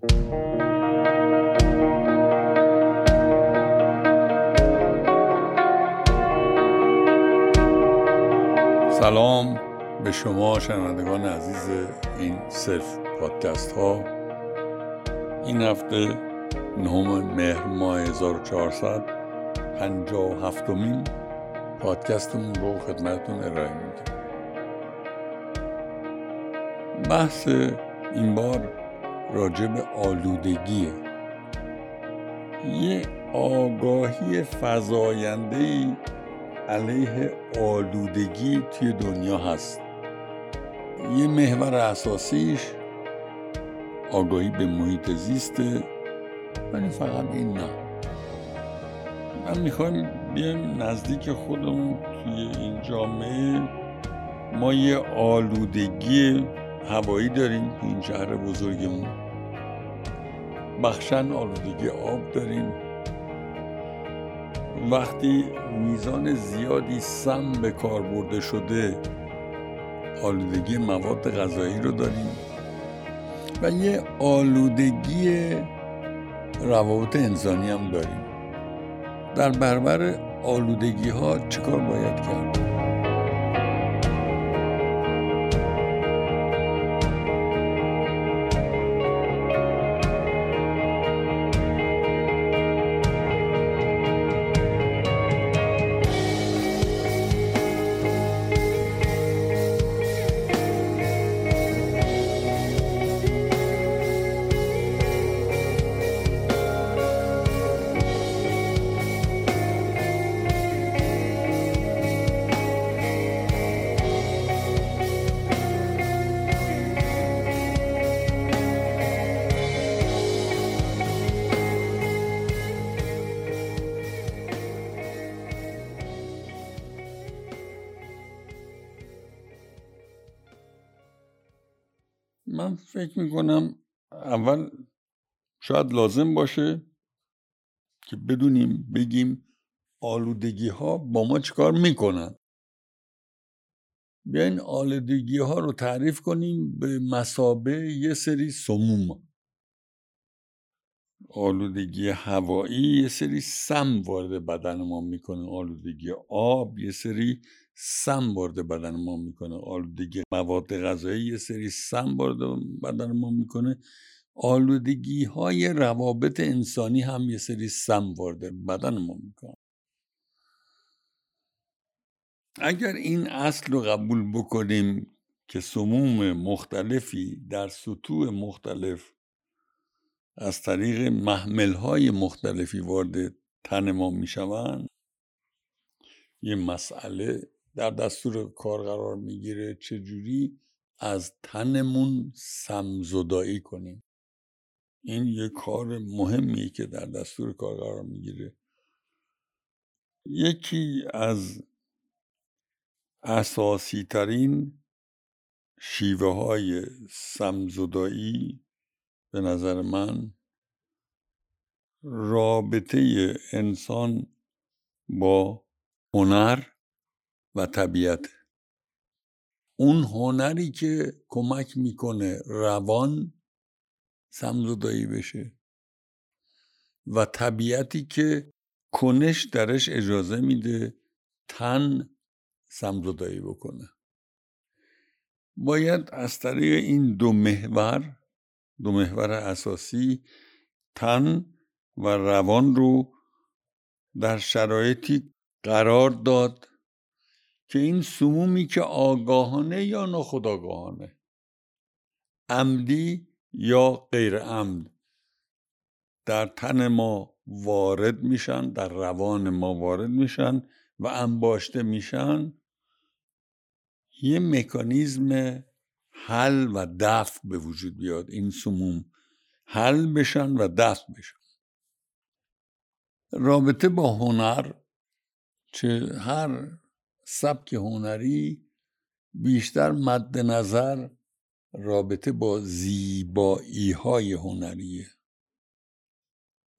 سلام به شما شنوندگان عزیز این صرف پادکست ها. این هفته نهم مهر ماه 1400 پنجا و هفتمین پادکستمون رو خدمتتون ارائه میدیم بحث این بار راجع به آلودگیه یه آگاهی فضاینده علیه آلودگی توی دنیا هست. یه محور اساسیش آگاهی به محیط زیسته ولی فقط این نه. من می‌خوایم بیایم نزدیک خودمون توی این جامعه. ما یه آلودگی هوایی داریم این شهر بزرگمون. بخشن آلودگی آب داریم. وقتی میزان زیادی سم به کار برده شده آلودگی مواد غذایی رو داریم. و یه آلودگی روابط انسانی هم داریم. در برابر آلودگی ها چیکار باید کرد؟ من فکر می‌کنم اول شاید لازم باشه که بدونیم بگیم آلودگی ها با ما چیکار می‌کنن. بیاین آلودگی ها رو تعریف کنیم به مسابه یه سری سموم. آلودگی هوایی یه سری سم وارد بدن ما می‌کنه آلودگی آب یه سری سم وارد بدن ما می‌کنه آلودگی مواد غذایی یه سری سم وارد بدن ما می‌کنه آلودگی های روابط انسانی هم یه سری سم وارد بدن ما می‌کنه. اگر این اصل رو قبول بکنیم که سموم مختلفی در سطوح مختلف از طریق محمل های مختلفی وارد تن ما می‌شوند. یه مسئله در دستور کار قرار می‌گیره چجوری از تنمون سمزدایی کنیم. این یه کار مهمیه که در دستور کار قرار می‌گیره. یکی از اساسی ترین شیوه های سمزدایی به نظر من رابطه انسان با هنر و طبیعت. اون هنری که کمک می‌کنه روان سمزدایی بشه و طبیعتی که کنش درش اجازه میده تن سمزدایی بکنه. باید از طریق این دو محور دو محور اساسی تن و روان رو در شرایطی قرار داد که این سمومی که آگاهانه یا ناخودآگاهانه عمدی یا غیر عمد در تن ما وارد میشن در روان ما وارد میشن و انباشته میشن یه مکانیزم حل و دفع به وجود بیاد. این سموم حل بشن و دفع بشن. رابطه با هنر چه هر سبک هنری بیشتر مد نظر رابطه با زیبایی های هنریه.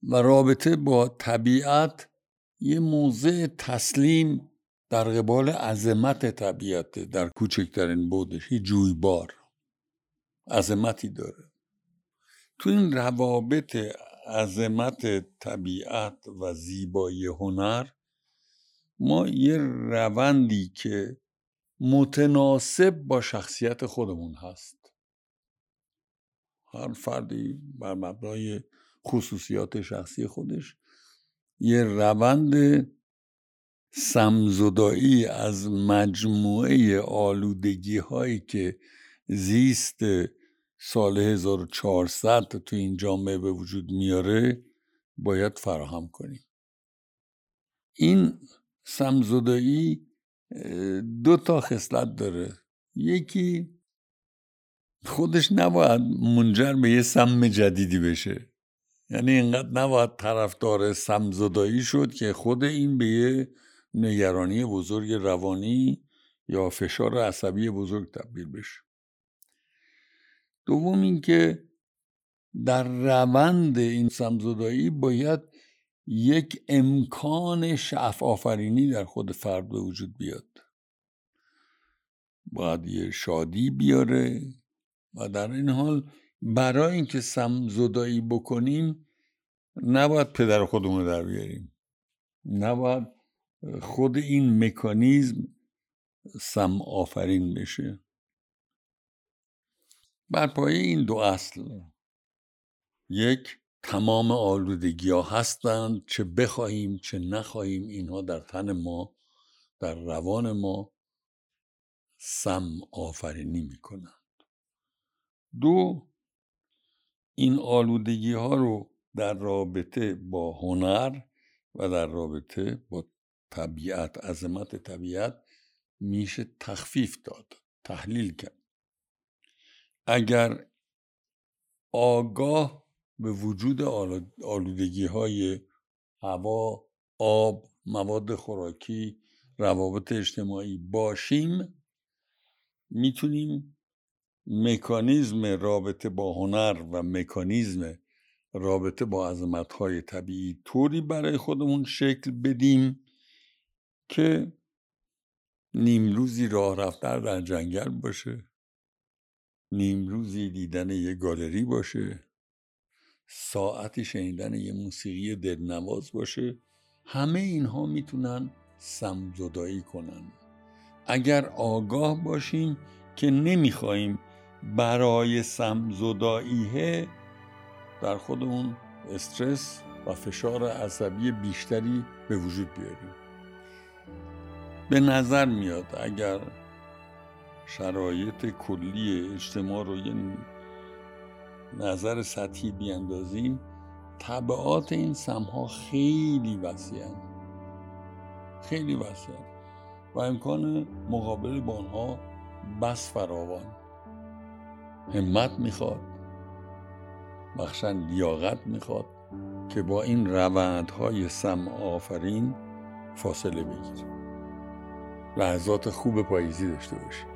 و رابطه با طبیعت یه موضع تسلیم در قبال عظمت طبیعت در کوچکترین بودش یه جویبار عظمتی داره. تو این روابط عظمت طبیعت و زیبایی هنر ما یه روندی که متناسب با شخصیت خودمون هست. هر فردی بر مبنای خصوصیات شخصی خودش یه روند سمزدایی از مجموعه آلودگی هایی که زیست سال 1400 تو این جامعه به وجود میاره باید فراهم کنیم. این سمزدایی دو تا خصلت داره. یکی خودش نباید منجر به یه سم جدیدی بشه. یعنی اینقدر نباید طرفدار سمزدایی شد که خود این به یه نگرانی بزرگ روانی یا فشار عصبی بزرگ تبدیل بشه. دوم اینکه در روند این سمزدایی باید یک امکان شعف آفرینی در خود فرد به وجود بیاد. باید یه شادی بیاره و در این حال برای اینکه سمزدایی بکنیم نباید پدر خودمون رو در بیاریم. نباید خود این مکانیزم سم آفرین بشه. بر پایه این دو اصل یک تمام آلودگی ها هستند چه بخواهیم چه نخواهیم اینها در تن ما در روان ما سم آفرینی می کنند دو این آلودگی ها رو در رابطه با هنر و در رابطه با طبیعت عظمت طبیعت میشه تخفیف داد تحلیل کرد. اگر آگاه به وجود آلودگی های هوا آب مواد خوراکی روابط اجتماعی باشیم می‌تونیم مکانیزم رابطه با هنر و مکانیزم رابطه با عظمت های طبیعی طوری برای خودمون شکل بدیم که نیمروزی راه رفتن در جنگل باشه. نیمروزی دیدن یه گالری باشه. ساعتی شنیدن یه موسیقی دلنواز باشه. همه اینها می‌تونن سمزدایی کنن. اگر آگاه باشیم که نمی‌خواهیم برای سمزداییه در خودمون استرس و فشار عصبی بیشتری به وجود بیاریم. به نظر میاد اگر شرایط کلی اجتماع رو یه نظر سطحی بیاندازیم طبعات این سمها خیلی وسیعن. خیلی وسیعن. و امکان مقابله با آنها بس فراوان. همت می‌خواد. بخشن لیاقت می‌خواد که با این روندهای سم آفرین فاصله بگیریم لحظات خوب پاییزی داشته باشیم